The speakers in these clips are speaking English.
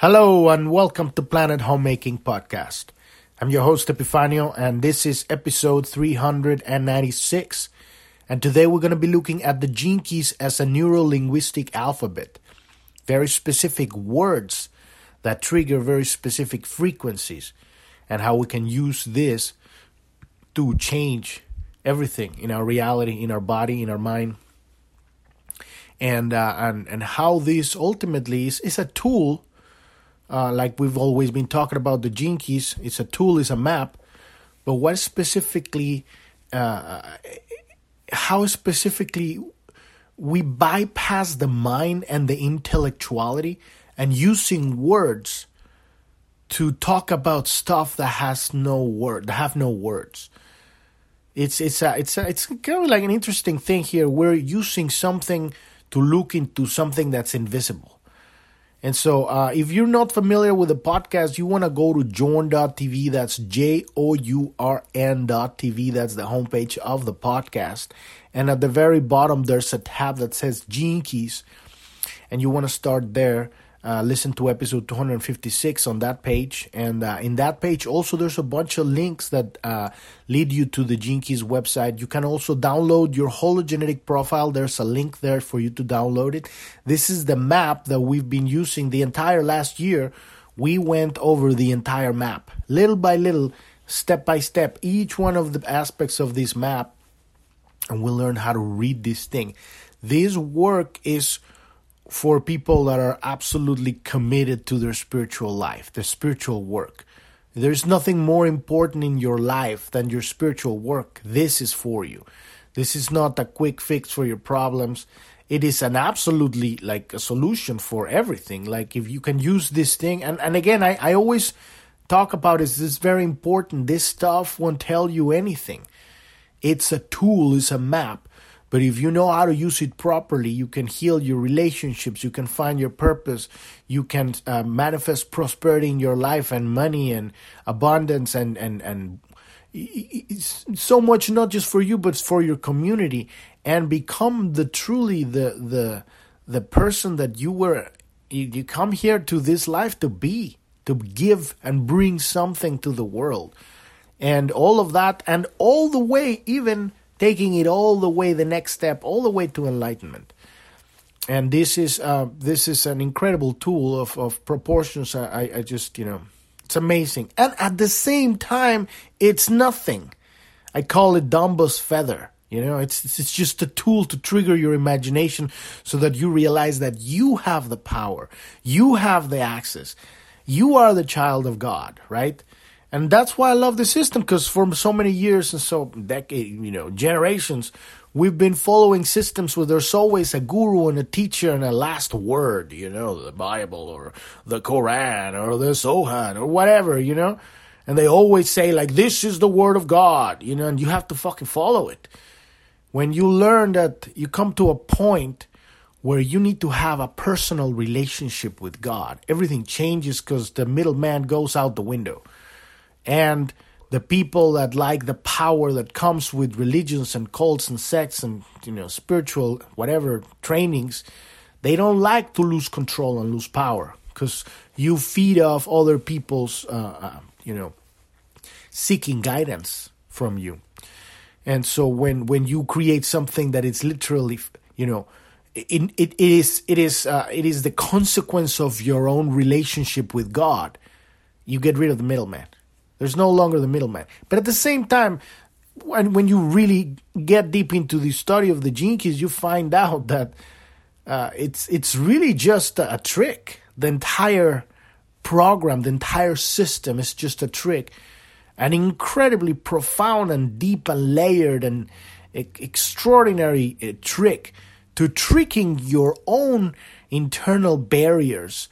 Hello and welcome to Planet Homemaking Podcast. I'm your host Epifanio and this is episode 396. And today we're going to be looking at the gene keys as a neuro-linguistic alphabet. Very specific words that trigger very specific frequencies and how we can use this to change everything in our reality, in our body, in our mind. And, uh, and, and how this ultimately is, is a tool uh, like we've always been talking about the gene keys. It's a tool, it's a map, but what specifically, uh, how specifically we bypass the mind and the intellectuality and using words to talk about stuff that has no word, that have no words. It's it's a, it's a, it's kind of like an interesting thing here. We're using something to look into something that's invisible and so, uh, if you're not familiar with the podcast, you want to go to journ.tv. That's J O U R N.tv. That's the homepage of the podcast. And at the very bottom, there's a tab that says Gene Keys. And you want to start there uh, listen to episode 256 on that page. And uh, in that page, also, there's a bunch of links that uh, lead you to the Keys website. You can also download your hologenetic profile. There's a link there for you to download it. This is the map that we've been using the entire last year. We went over the entire map, little by little, step by step, each one of the aspects of this map, and we'll learn how to read this thing. This work is for people that are absolutely committed to their spiritual life, their spiritual work. There's nothing more important in your life than your spiritual work. This is for you. This is not a quick fix for your problems. It is an absolutely like a solution for everything. Like if you can use this thing, and, and again, I, I always talk about is this very important. This stuff won't tell you anything. It's a tool, it's a map but if you know how to use it properly, you can heal your relationships, you can find your purpose, you can uh, manifest prosperity in your life and money and abundance and and and it's so much not just for you but for your community. And become the truly the the the person that you were. You come here to this life to be to give and bring something to the world. And all of that and all the way even taking it all the way the next step, all the way to enlightenment. And this is uh, this is an incredible tool of, of proportions. I, I just you know it's amazing, and at the same time, it's nothing. I call it Dumbo's feather. You know, it's it's just a tool to trigger your imagination so that you realize that you have the power, you have the access, you are the child of God, right? And that's why I love the system because for so many years and so decade, you know, generations, we've been following systems where there's always a guru and a teacher and a last word, you know, the Bible or the Quran or the Zohar or whatever, you know. And they always say like, this is the word of God, you know, and you have to fucking follow it. When you learn that you come to a point where you need to have a personal relationship with God, everything changes because the middleman goes out the window and the people that like the power that comes with religions and cults and sects and you know spiritual whatever trainings they don't like to lose control and lose power because you feed off other people's uh, uh, you know seeking guidance from you. And so when when you create something that is literally you know it, it, it is it is uh, it is the consequence of your own relationship with God you get rid of the middleman there's no longer the middleman. But at the same time, when, when you really get deep into the study of the keys, you find out that uh, it's it's really just a, a trick. The entire program, the entire system is just a trick, an incredibly profound and deep and layered and extraordinary uh, trick to tricking your own internal barriers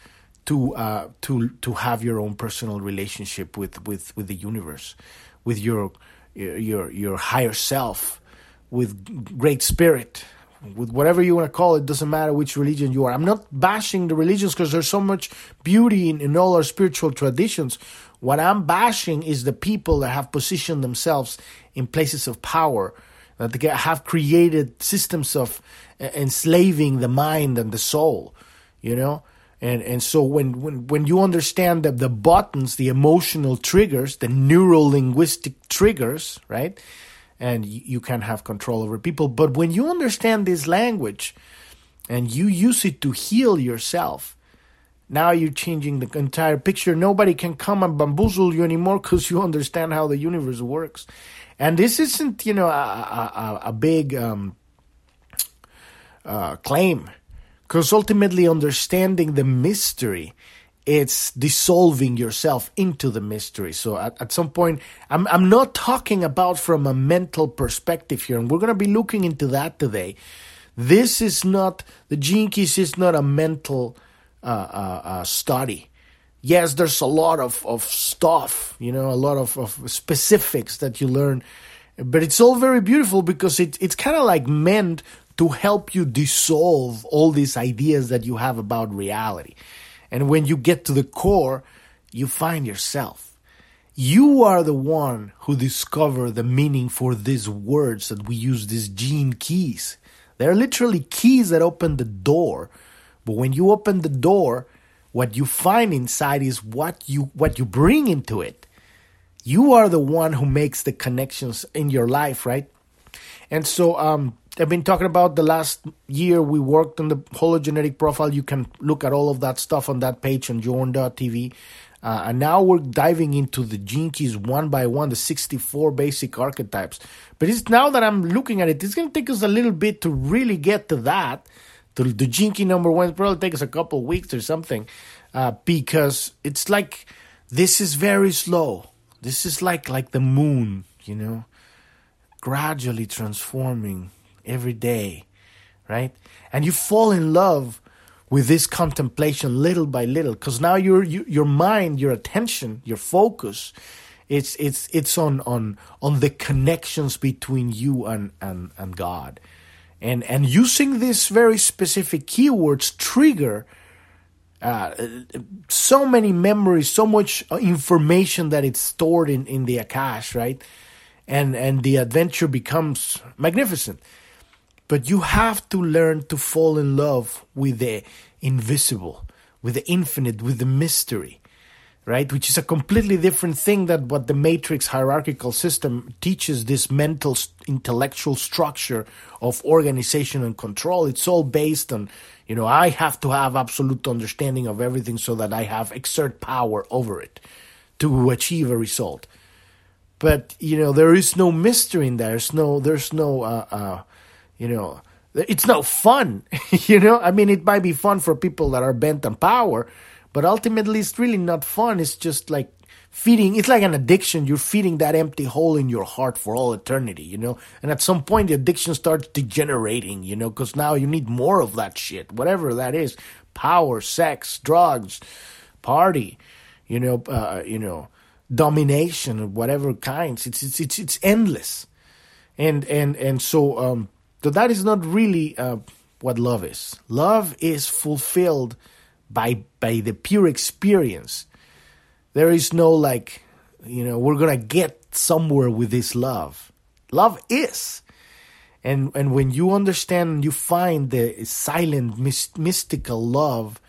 to uh, to to have your own personal relationship with with with the universe, with your your your higher self, with great spirit, with whatever you want to call it. Doesn't matter which religion you are. I'm not bashing the religions because there's so much beauty in, in all our spiritual traditions. What I'm bashing is the people that have positioned themselves in places of power that have created systems of enslaving the mind and the soul, you know, And and so when when, when you understand that the buttons, the emotional triggers, the neuro linguistic triggers, right? And you, you can have control over people. But when you understand this language and you use it to heal yourself, now you're changing the entire picture. Nobody can come and bamboozle you anymore because you understand how the universe works. And this isn't, you know, a, a, a big um, uh, claim because ultimately understanding the mystery it's dissolving yourself into the mystery. So at, at some point, I'm, I'm not talking about from a mental perspective here, and we're going to be looking into that today. This is not, the Keys is not a mental uh, uh, uh, study. Yes, there's a lot of, of stuff, you know, a lot of, of specifics that you learn, but it's all very beautiful because it, it's kind of like meant to help you dissolve all these ideas that you have about reality. And when you get to the core, you find yourself. You are the one who discover the meaning for these words that we use, these gene keys. They're literally keys that open the door. But when you open the door, what you find inside is what you what you bring into it. You are the one who makes the connections in your life, right? And so um I've been talking about the last year we worked on the hologenetic profile. You can look at all of that stuff on that page on journ.tv. Uh, and now we're diving into the gene keys one by one, the 64 basic archetypes. But it's now that I'm looking at it, it's going to take us a little bit to really get to that. To the gene key number one, probably take us a couple weeks or something, uh, because it's like this is very slow. This is like like the moon, you know, gradually transforming every day, right? And you fall in love with this contemplation little by little because now your you, your mind, your attention, your focus, it's it's it's on on on the connections between you and and and God, and and using these very specific keywords trigger. Uh, so many memories, so much information that it's stored in, in the Akash, right? And and the adventure becomes magnificent. But you have to learn to fall in love with the invisible, with the infinite, with the mystery, right? Which is a completely different thing than what the matrix hierarchical system teaches this mental, intellectual structure of organization and control. It's all based on, you know, I have to have absolute understanding of everything so that I have exert power over it to achieve a result. But, you know, there is no mystery in there. There's no, there's no, uh, uh, you know, it's no fun. you know, I mean, it might be fun for people that are bent on power, but ultimately, it's really not fun. It's just like feeding. It's like an addiction. You're feeding that empty hole in your heart for all eternity. You know, and at some point, the addiction starts degenerating. You know, because now you need more of that shit, whatever that is: power, sex, drugs, party. You know, uh, you know, domination of whatever kinds. It's it's it's it's endless, and and and so. um so that is not really uh, what love is. Love is fulfilled by by the pure experience. There is no like, you know, we're gonna get somewhere with this love. Love is, and and when you understand, you find the silent, mystical love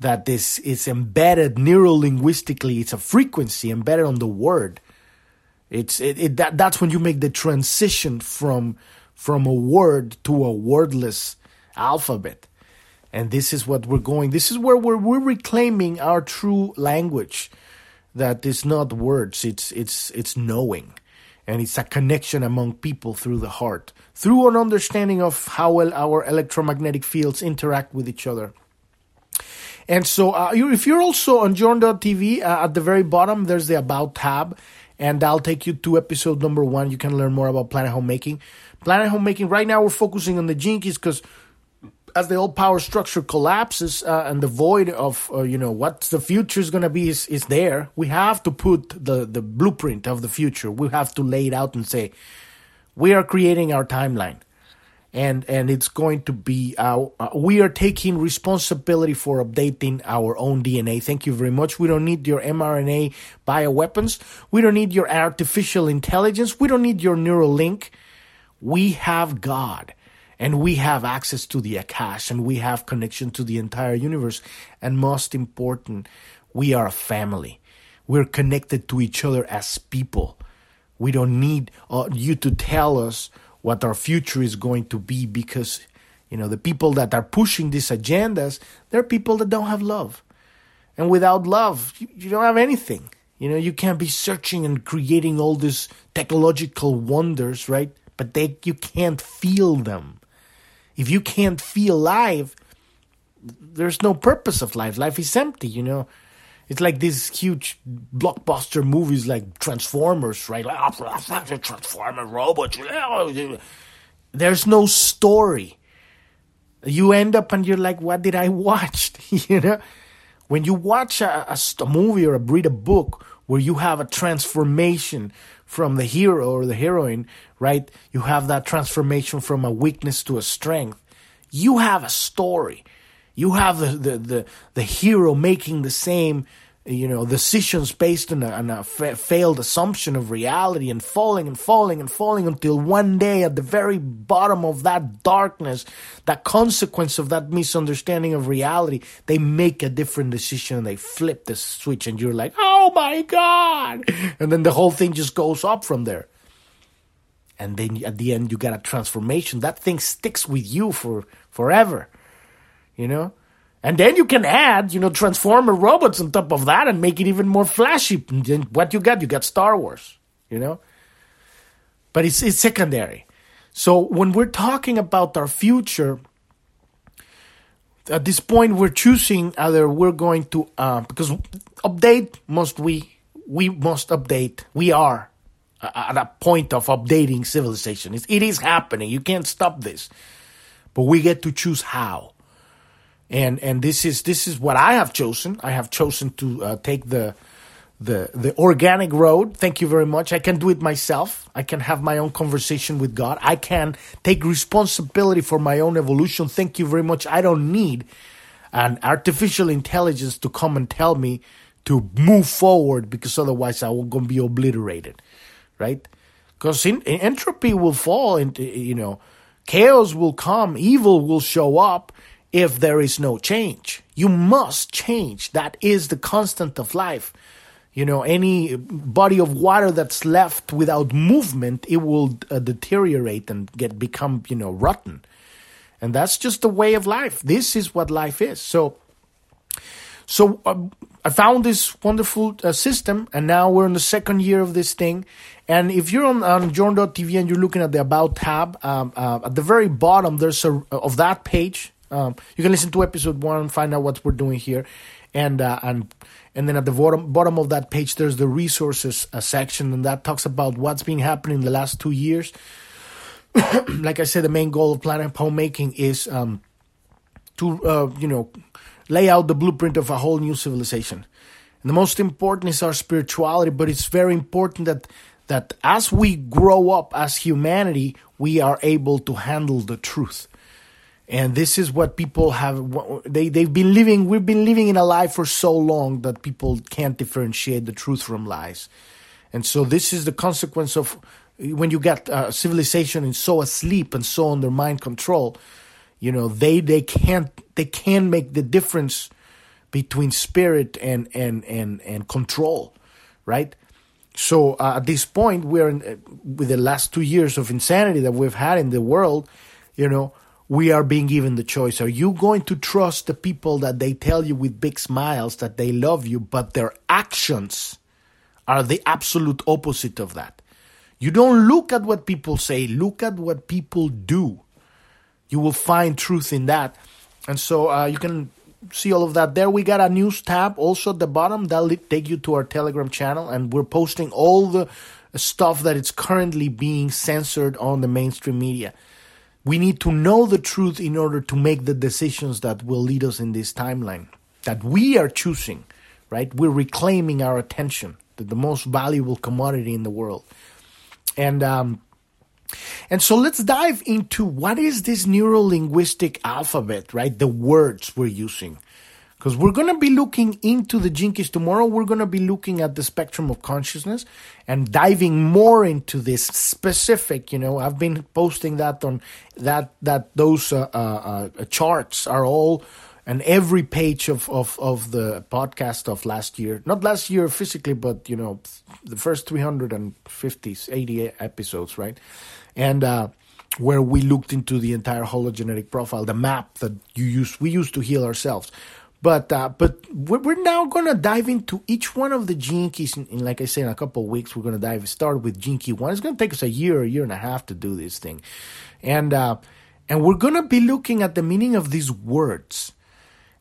that this is embedded neuro linguistically. It's a frequency embedded on the word. It's it, it that that's when you make the transition from from a word to a wordless alphabet. And this is what we're going. This is where we're, we're reclaiming our true language. That is not words. It's it's it's knowing, and it's a connection among people through the heart, through an understanding of how well our electromagnetic fields interact with each other. And so, uh, if you're also on Journ.tv, uh, at the very bottom, there's the About tab, and I'll take you to episode number one. You can learn more about planet homemaking. Planet homemaking, right now we're focusing on the Gene Keys because as the old power structure collapses uh, and the void of uh, you know what the future is going to be is, is there we have to put the the blueprint of the future we have to lay it out and say we are creating our timeline and and it's going to be our, uh, we are taking responsibility for updating our own DNA. Thank you very much. We don't need your mRNA bioweapons. We don't need your artificial intelligence. We don't need your Neuralink we have God. and we have access to the Akash and we have connection to the entire universe. And most important, we are a family. We're connected to each other as people. We don't need uh, you to tell us what our future is going to be because, you know, the people that are pushing these agendas, they're people that don't have love. And without love, you, you don't have anything. You know, you can't be searching and creating all these technological wonders, right? But they you can't feel them. If you can't feel life, there's no purpose of life. Life is empty, you know. It's like these huge blockbuster movies like Transformers, right? Like oh, Transformer robots. There's no story. You end up and you're like, what did I watch? you know? When you watch a, a, a movie or read a book where you have a transformation from the hero or the heroine, right? You have that transformation from a weakness to a strength. You have a story. You have the, the, the, the hero making the same you know, decisions based on a, on a fa- failed assumption of reality and falling and falling and falling until one day at the very bottom of that darkness, that consequence of that misunderstanding of reality, they make a different decision and they flip the switch and you're like, oh my God. And then the whole thing just goes up from there. And then at the end, you get a transformation. That thing sticks with you for forever, you know? And then you can add, you know, Transformer robots on top of that and make it even more flashy. And then what you got? You got Star Wars, you know? But it's, it's secondary. So when we're talking about our future, at this point we're choosing either we're going to, uh, because update must we, we must update. We are at a point of updating civilization. It's, it is happening. You can't stop this. But we get to choose how and and this is this is what I have chosen. I have chosen to uh, take the the the organic road. Thank you very much. I can do it myself. I can have my own conversation with God. I can take responsibility for my own evolution. Thank you very much. I don't need an artificial intelligence to come and tell me to move forward because otherwise I will to be obliterated, right? Because entropy will fall into you know chaos will come, evil will show up if there is no change. You must change. That is the constant of life. You know, any body of water that's left without movement, it will uh, deteriorate and get become, you know, rotten. And that's just the way of life. This is what life is. So, so uh, I found this wonderful uh, system, and now we're in the second year of this thing. And if you're on, on Journ.tv and you're looking at the About tab, um, uh, at the very bottom, there's a of that page um, you can listen to episode one find out what we're doing here, and uh, and and then at the bottom bottom of that page there's the resources uh, section, and that talks about what's been happening in the last two years. like I said, the main goal of Planet Homemaking is um, to uh, you know lay out the blueprint of a whole new civilization. And the most important is our spirituality, but it's very important that that as we grow up as humanity, we are able to handle the truth and this is what people have they they've been living we've been living in a lie for so long that people can't differentiate the truth from lies. And so this is the consequence of when you get uh, civilization and so asleep and so under mind control you know they they can't they can't make the difference between spirit and and and and control right? So uh, at this point we're in, uh, with the last 2 years of insanity that we've had in the world you know we are being given the choice. Are you going to trust the people that they tell you with big smiles that they love you, but their actions are the absolute opposite of that? You don't look at what people say, look at what people do. You will find truth in that. And so uh, you can see all of that there. We got a news tab also at the bottom that'll take you to our Telegram channel, and we're posting all the stuff that is currently being censored on the mainstream media. We need to know the truth in order to make the decisions that will lead us in this timeline that we are choosing, right? We're reclaiming our attention, the, the most valuable commodity in the world. And um, and so let's dive into what is this neuro linguistic alphabet, right? The words we're using. Because we're going to be looking into the gene keys tomorrow. We're going to be looking at the spectrum of consciousness and diving more into this specific you know i've been posting that on that that those uh, uh, uh, charts are all and every page of, of, of the podcast of last year not last year physically but you know the first 350 80 episodes right? And uh, where we looked into the entire hologenetic profile the map that you use we used to heal ourselves but uh, but we're, now gonna dive into each one of the gene keys. In, like I say, in a couple of weeks, we're gonna dive start with gene one. It's gonna take us a year, a year and a half to do this thing, and uh, and we're gonna be looking at the meaning of these words.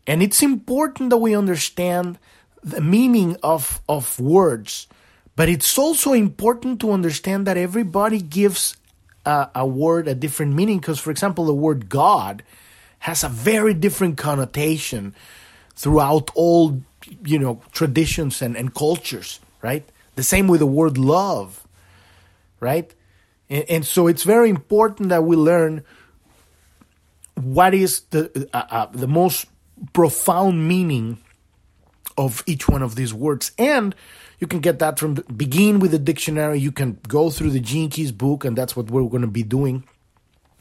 And it's important that we understand the meaning of of words, but it's also important to understand that everybody gives a, a word a different meaning. Because, for example, the word God has a very different connotation throughout all you know traditions and, and cultures right? The same with the word love right? And, and so it's very important that we learn what is the uh, uh, the most profound meaning of each one of these words. And you can get that from begin with the dictionary. You can go through the gene keys book and that's what we're going to be doing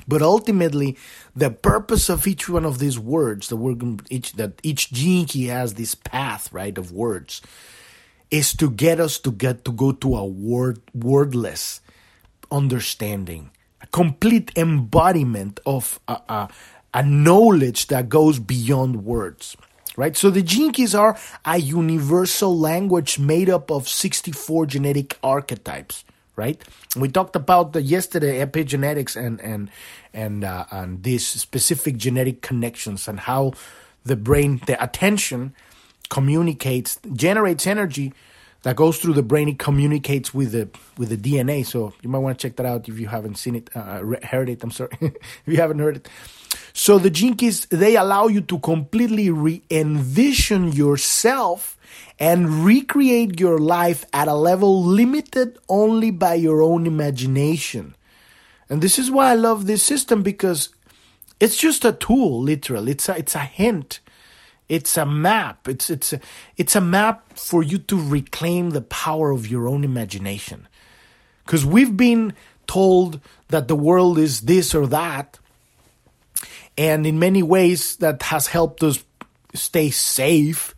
but ultimately, the purpose of each one of these words, the word each that each key has this path, right, of words, is to get us to get to go to a word wordless understanding, a complete embodiment of a, a, a knowledge that goes beyond words. Right? So the keys are a universal language made up of 64 genetic archetypes right? We talked about the yesterday epigenetics and and and uh, and these specific genetic connections and how the brain, the attention, communicates, generates energy that goes through the brain. It communicates with the with the DNA. So you might want to check that out if you haven't seen it, uh, heard it. I'm sorry, if you haven't heard it. So the keys they allow you to completely re-envision yourself and recreate your life at a level limited only by your own imagination. And this is why I love this system because it's just a tool, literal. It's a, it's a hint. It's a map. It's it's a, it's a map for you to reclaim the power of your own imagination. Cuz we've been told that the world is this or that. And in many ways that has helped us stay safe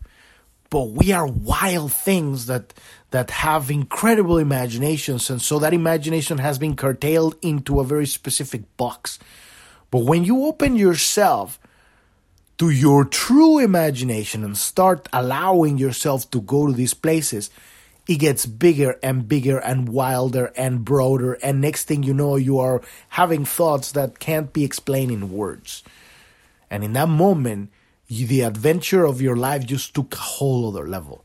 but we are wild things that that have incredible imaginations and so that imagination has been curtailed into a very specific box but when you open yourself to your true imagination and start allowing yourself to go to these places it gets bigger and bigger and wilder and broader and next thing you know you are having thoughts that can't be explained in words and in that moment the adventure of your life just took a whole other level.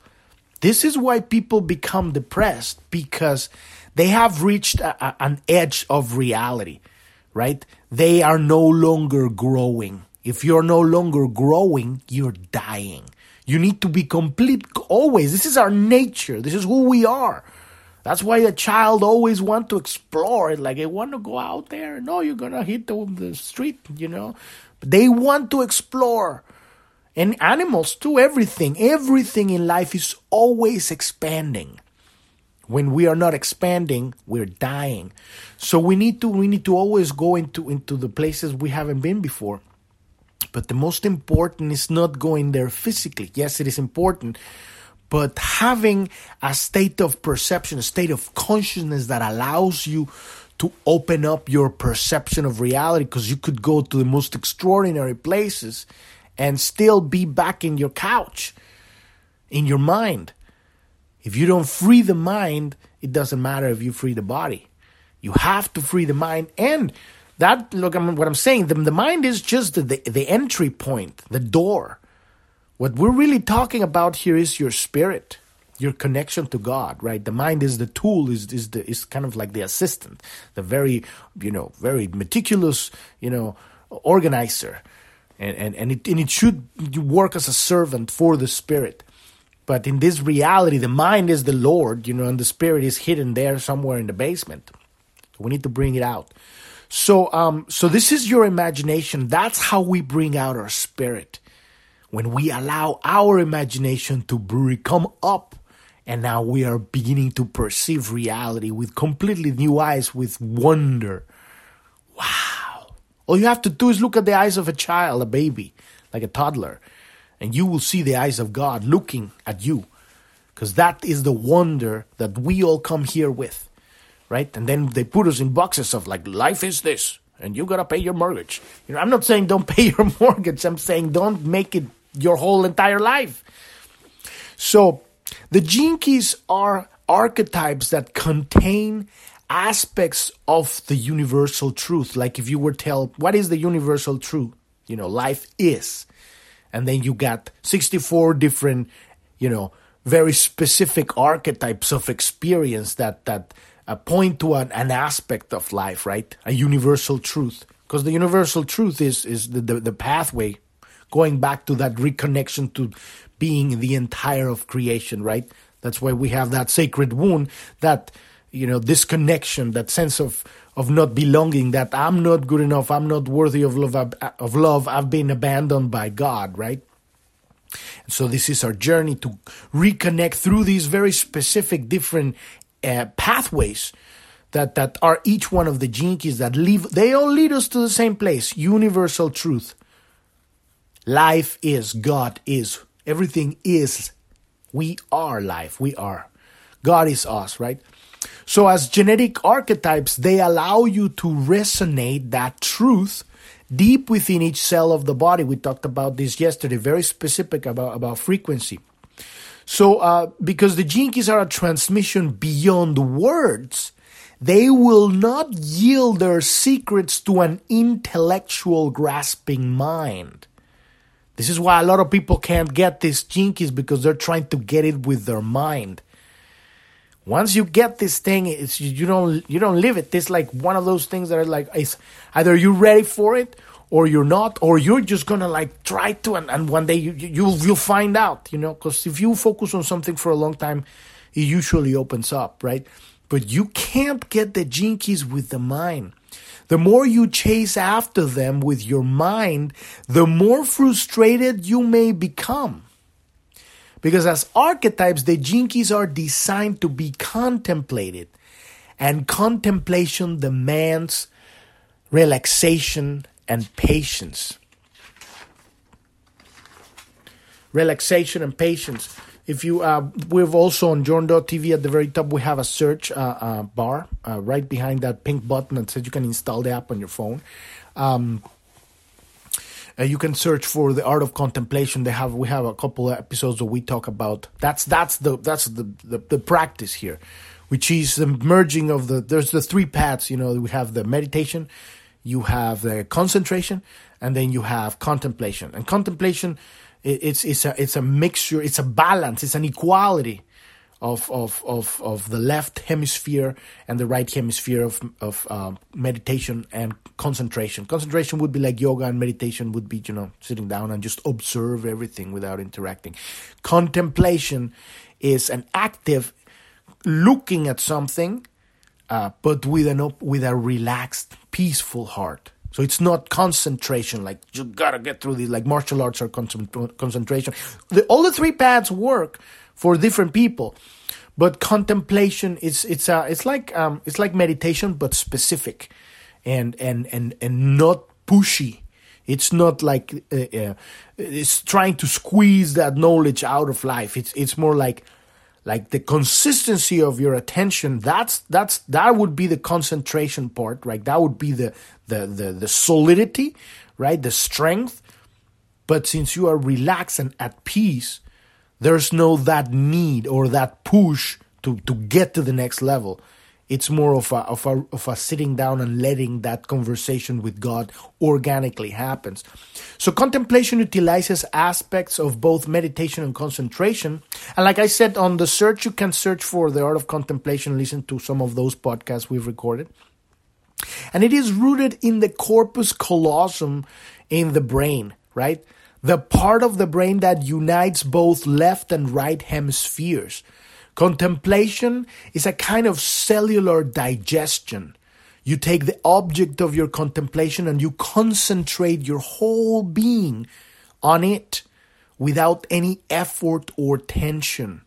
This is why people become depressed because they have reached a, a, an edge of reality, right? They are no longer growing. If you're no longer growing, you're dying. You need to be complete always. This is our nature. This is who we are. That's why a child always want to explore. Like they want to go out there. No, you're gonna hit the, the street. You know, they want to explore and animals too everything everything in life is always expanding when we are not expanding we're dying so we need to we need to always go into into the places we haven't been before but the most important is not going there physically yes it is important but having a state of perception a state of consciousness that allows you to open up your perception of reality because you could go to the most extraordinary places and still be back in your couch, in your mind. If you don't free the mind, it doesn't matter if you free the body. You have to free the mind. And that, look, I'm, what I'm saying, the, the mind is just the, the, the entry point, the door. What we're really talking about here is your spirit, your connection to God, right? The mind is the tool, is is the is kind of like the assistant, the very, you know, very meticulous, you know, organizer and, and, and, it, and it should work as a servant for the spirit. But in this reality, the mind is the Lord, you know, and the spirit is hidden there somewhere in the basement. We need to bring it out. So, um, so this is your imagination. That's how we bring out our spirit. when we allow our imagination to come up and now we are beginning to perceive reality with completely new eyes with wonder wow all you have to do is look at the eyes of a child a baby like a toddler and you will see the eyes of god looking at you because that is the wonder that we all come here with right and then they put us in boxes of like life is this and you gotta pay your mortgage you know i'm not saying don't pay your mortgage i'm saying don't make it your whole entire life so the keys are archetypes that contain aspects of the universal truth. Like if you were tell what is the universal truth? You know, life is. And then you got 64 different, you know, very specific archetypes of experience that that uh, point to an, an aspect of life, right? A universal truth. Because the universal truth is is the, the, the pathway going back to that reconnection to being the entire of creation, right? That's why we have that sacred wound, that you know, disconnection, that sense of of not belonging, that I'm not good enough, I'm not worthy of love, of love, I've been abandoned by God, right? So this is our journey to reconnect through these very specific different uh, pathways that that are each one of the keys that lead they all lead us to the same place universal truth life is god is Everything is. We are life. We are. God is us, right? So, as genetic archetypes, they allow you to resonate that truth deep within each cell of the body. We talked about this yesterday, very specific about, about frequency. So, uh, because the gene keys are a transmission beyond words, they will not yield their secrets to an intellectual grasping mind. This is why a lot of people can't get these gene keys because they're trying to get it with their mind. Once you get this thing, it's you don't you don't live it. It's like one of those things that are like it's either you're ready for it or you're not, or you're just gonna like try to, and, and one day you, you you'll find out, you know. Because if you focus on something for a long time, it usually opens up, right? But you can't get the keys with the mind. The more you chase after them with your mind, the more frustrated you may become. Because as archetypes, the gene keys are designed to be contemplated, and contemplation demands relaxation and patience. Relaxation and patience. If you uh, we've also on journ.tv at the very top we have a search uh, uh, bar uh, right behind that pink button that says you can install the app on your phone. Um, uh, you can search for the art of contemplation. They have we have a couple of episodes where we talk about that's that's the that's the, the, the practice here which is the merging of the there's the three paths you know we have the meditation you have the concentration and then you have contemplation and contemplation it's it's a it's a mixture, it's a balance, it's an equality of of of of the left hemisphere and the right hemisphere of of um, meditation and concentration. Concentration would be like yoga, and meditation would be you know sitting down and just observe everything without interacting. Contemplation is an active looking at something, uh, but with an with a relaxed, peaceful heart. So it's not concentration, like you gotta get through these, like martial arts are concentration. The, all the three paths work for different people, but contemplation is it's uh, it's like um, it's like meditation, but specific, and and and and not pushy. It's not like uh, uh, it's trying to squeeze that knowledge out of life. It's it's more like like the consistency of your attention that's that's that would be the concentration part right? That would be the the the, the solidity right? The strength. But since you are relaxed and at peace there's no that need or that push to to get to the next level it's more of a, of a of a sitting down and letting that conversation with God organically happens. So contemplation utilizes aspects of both meditation and concentration. And like I said on the search, you can search for the art of contemplation, listen to some of those podcasts we've recorded. And it is rooted in the corpus callosum in the brain, right? The part of the brain that unites both left and right hemispheres. Contemplation is a kind of cellular digestion. You take the object of your contemplation and you concentrate your whole being on it without any effort or tension.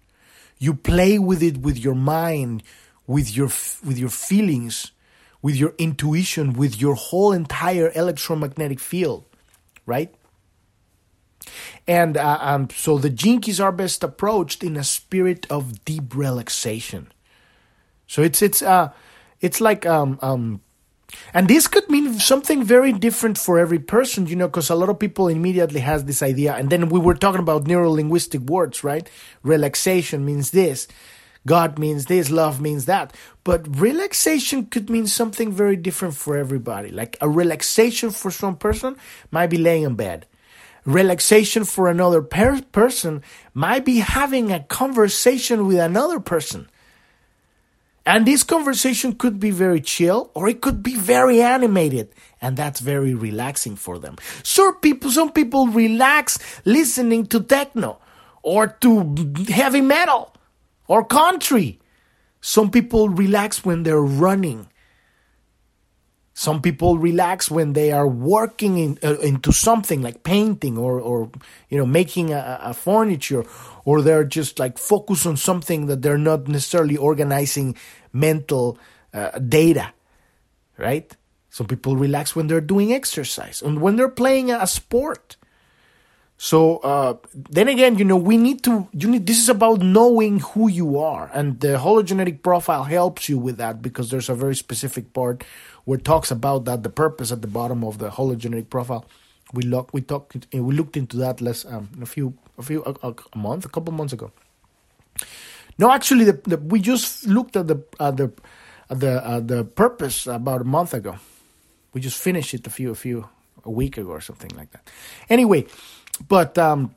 You play with it with your mind, with your with your feelings, with your intuition, with your whole entire electromagnetic field, right? And uh, um, so the gene keys are best approached in a spirit of deep relaxation. So it's it's uh it's like um um and this could mean something very different for every person, you know, because a lot of people immediately has this idea. And then we were talking about neuro linguistic words, right? Relaxation means this. God means this, love means that. But relaxation could mean something very different for everybody. Like a relaxation for some person might be laying in bed. Relaxation for another per- person might be having a conversation with another person. And this conversation could be very chill or it could be very animated. And that's very relaxing for them. Some people, some people relax listening to techno or to heavy metal or country. Some people relax when they're running. Some people relax when they are working in, uh, into something like painting or, or you know making a, a furniture, or they're just like focused on something that they're not necessarily organizing mental uh, data, right? Some people relax when they're doing exercise and when they're playing a sport. So uh, then again, you know, we need to. You need. This is about knowing who you are, and the hologenetic profile helps you with that because there's a very specific part where talks about that. The purpose at the bottom of the hologenetic profile. We look. We talked. We looked into that less um, a few, a few, a, a month, a couple months ago. No, actually, the, the, we just looked at the at the at the at the purpose about a month ago. We just finished it a few a few a week ago or something like that. Anyway, but um,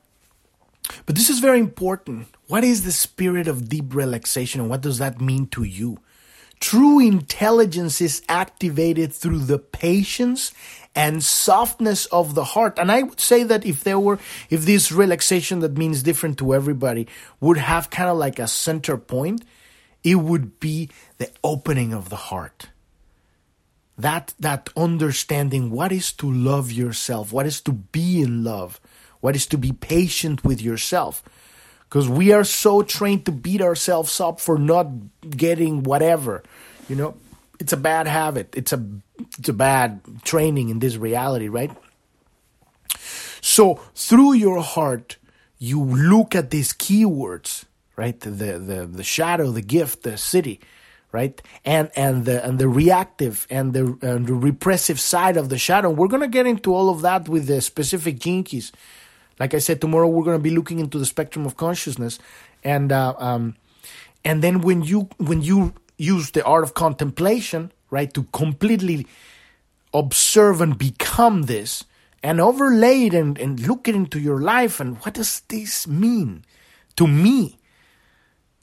but this is very important. What is the spirit of deep relaxation, and what does that mean to you? True intelligence is activated through the patience and softness of the heart. And I would say that if there were, if this relaxation that means different to everybody would have kind of like a center point, it would be the opening of the heart that that understanding what is to love yourself what is to be in love what is to be patient with yourself because we are so trained to beat ourselves up for not getting whatever you know? It's a bad habit. It's a it's a bad training in this reality right? So through your heart you look at these keywords right? The the the shadow the gift the Siddhi right? And and the and the reactive and the, and the repressive side of the shadow. We're going to get into all of that with the specific keys like I said, tomorrow we're going to be looking into the spectrum of consciousness, and uh, um, and then when you when you use the art of contemplation, right, to completely observe and become this, and overlay it and, and look it into your life, and what does this mean to me?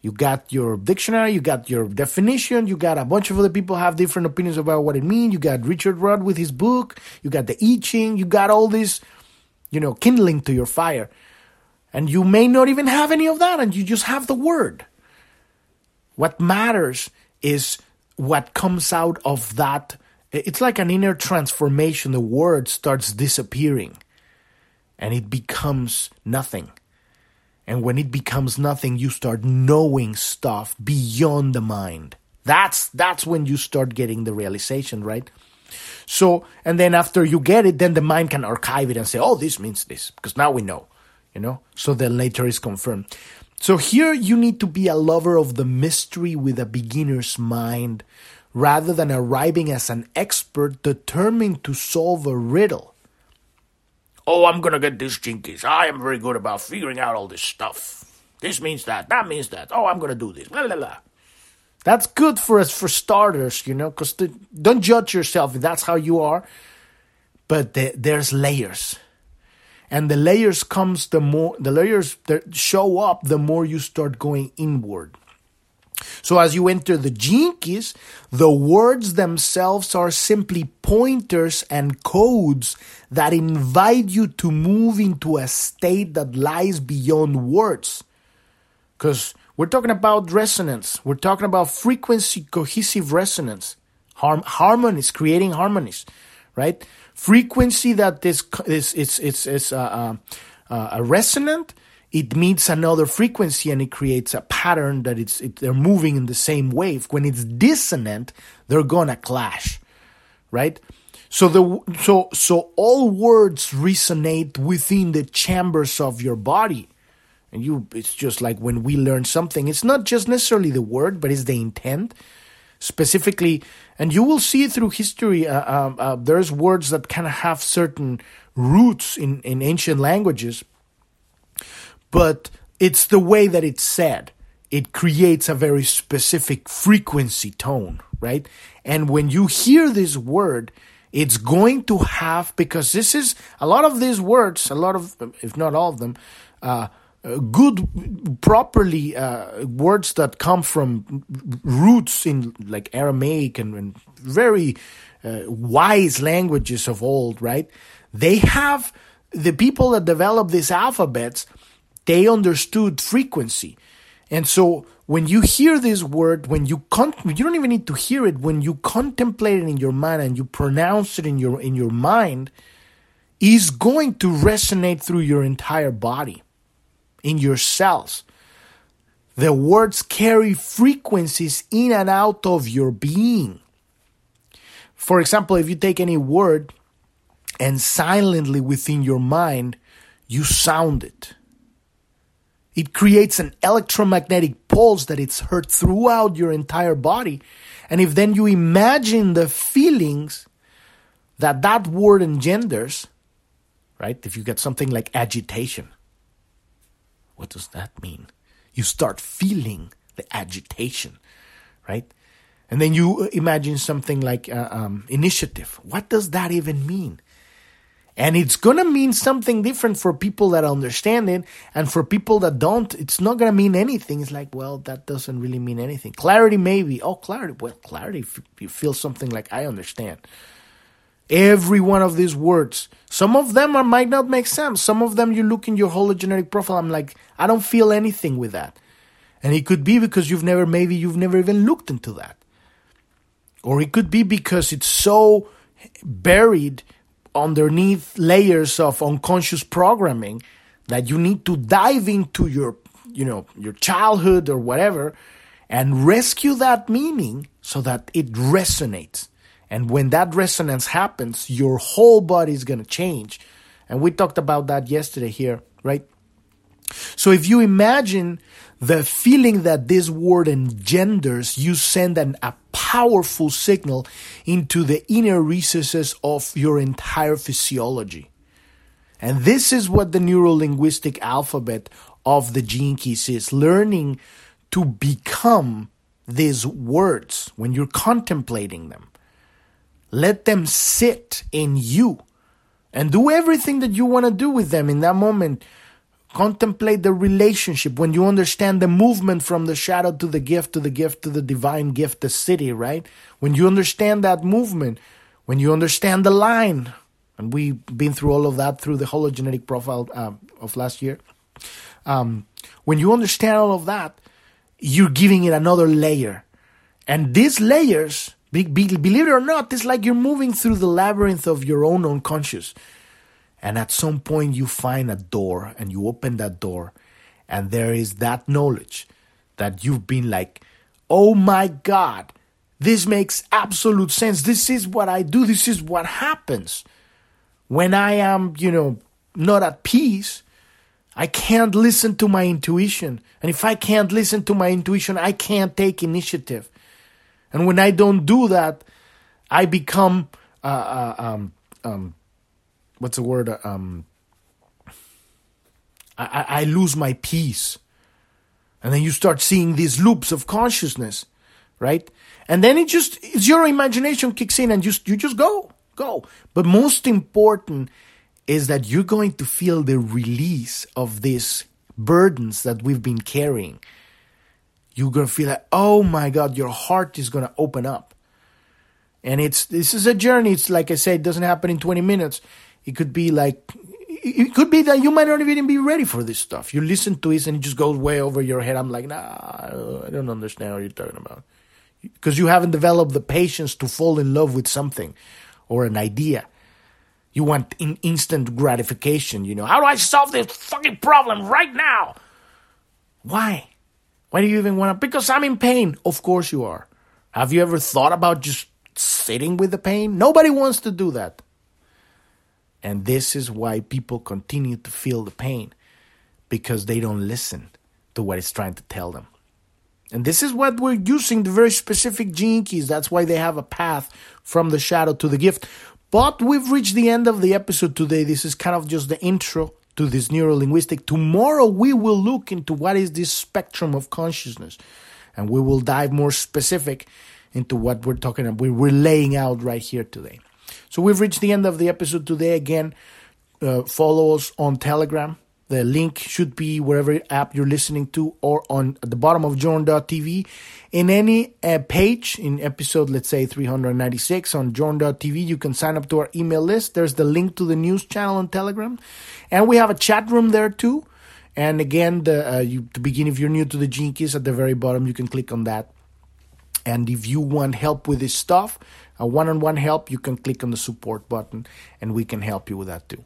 You got your dictionary, you got your definition, you got a bunch of other people have different opinions about what it means. You got Richard Rudd with his book, you got the I Ching, you got all these you know, kindling to your fire. And you may not even have any of that, and you just have the word. What matters is what comes out of that. It's like an inner transformation. The word starts disappearing and it becomes nothing. And when it becomes nothing, you start knowing stuff beyond the mind. That's that's when you start getting the realization, right? So, and then after you get it, then the mind can archive it and say, oh, this means this, because now we know, you know? So then later is confirmed. So here you need to be a lover of the mystery with a beginner's mind rather than arriving as an expert determined to solve a riddle. Oh, I'm gonna get this keys. I am very good about figuring out all this stuff. This means that, that means that. Oh, I'm gonna do this. Blah, blah, blah. That's good for us for starters, you know, because don't judge yourself if that's how you are. But the, there's layers, and the layers comes the more the layers that show up the more you start going inward. So as you enter the gene keys, the words themselves are simply pointers and codes that invite you to move into a state that lies beyond words. Because we're talking about resonance. We're talking about frequency cohesive resonance. Harm, harmonies, creating harmonies, right? Frequency that is is it's, it's uh, uh, uh, a resonant, it meets another frequency and it creates a pattern that it's it, they're moving in the same wave. When it's dissonant, they're gonna clash, right? So the so so all words resonate within the chambers of your body. And you it's just like when we learn something, it's not just necessarily the word, but it's the intent. Specifically, and you will see through history, uh, uh, uh, there's words that kind of have certain roots in, in ancient languages, but it's the way that it's said. It creates a very specific frequency tone, right? And when you hear this word, it's going to have because this is a lot of these words, a lot of, if not all of them, uh, good, properly uh, words that come from roots in like Aramaic and, and very uh, wise languages of old, right? They have the people that developed these alphabets. They understood frequency, and so when you hear this word, when you con- you don't even need to hear it. When you contemplate it in your mind and you pronounce it in your in your mind, is going to resonate through your entire body, in your cells. The words carry frequencies in and out of your being. For example, if you take any word and silently within your mind, you sound it it creates an electromagnetic pulse that it's heard throughout your entire body. And if then you imagine the feelings that that word engenders, right? If you get something like agitation, what does that mean? You start feeling the agitation, right? And then you imagine something like uh, um, initiative. What does that even mean? And it's going to mean something different for people that understand it. And for people that don't, it's not going to mean anything. It's like, well, that doesn't really mean anything. Clarity, maybe. Oh, clarity. Well, clarity, if you feel something like, I understand. Every one of these words, some of them are, might not make sense. Some of them you look in your hologenetic profile, I'm like, I don't feel anything with that. And it could be because you've never, maybe you've never even looked into that. Or it could be because it's so buried underneath layers of unconscious programming that you need to dive into your you know your childhood or whatever and rescue that meaning so that it resonates and when that resonance happens your whole body is going to change and we talked about that yesterday here right so if you imagine the feeling that this word engenders, you send an, a powerful signal into the inner recesses of your entire physiology. And this is what the neuro-linguistic alphabet of the gene keys is learning to become these words when you're contemplating them. Let them sit in you and do everything that you want to do with them in that moment Contemplate the relationship when you understand the movement from the shadow to the gift to the gift to the divine gift, the Siddhi, right? When you understand that movement, when you understand the line, and we've been through all of that through the hologenetic profile uh, of last year. Um, when you understand all of that, you're giving it another layer. And these layers, believe it or not, it's like you're moving through the labyrinth of your own unconscious. And at some point, you find a door and you open that door, and there is that knowledge that you've been like, oh my God, this makes absolute sense. This is what I do. This is what happens. When I am, you know, not at peace, I can't listen to my intuition. And if I can't listen to my intuition, I can't take initiative. And when I don't do that, I become uh, uh, um, um, what's the word? Um, I, I lose my peace. And then you start seeing these loops of consciousness, right? And then it just, it's your imagination kicks in and just, you just go, go. But most important is that you're going to feel the release of these burdens that we've been carrying. You're going to feel like, oh my God, your heart is going to open up. And it's, this is a journey. It's like I said, it doesn't happen in 20 minutes. It could be like it could be that you might not even be ready for this stuff. You listen to it and it just goes way over your head. I'm like, nah, I don't understand what you're talking about. Because you haven't developed the patience to fall in love with something or an idea. You want in instant gratification, you know. How do I solve this fucking problem right now? Why? Why do you even want to? Because I'm in pain. Of course you are. Have you ever thought about just sitting with the pain? Nobody wants to do that. And this is why people continue to feel the pain because they don't listen to what it's trying to tell them. And this is what we're using the very specific gene keys. That's why they have a path from the shadow to the gift. But we've reached the end of the episode today. This is kind of just the intro to this neurolinguistic. Tomorrow we will look into what is this spectrum of consciousness. And we will dive more specific into what we're talking about. We're laying out right here today. So we've reached the end of the episode today. Again, uh, follow us on Telegram the link should be wherever app you're listening to or on at the bottom of journ.tv. In any uh, page in episode, let's say 396 on journ.tv, you can sign up to our email list. There's the link to the news channel on Telegram. And we have a chat room there too. And again, the, uh, you, to begin, if you're new to the Keys, at the very bottom, you can click on that. And if you want help with this stuff, a one on one help, you can click on the support button and we can help you with that too.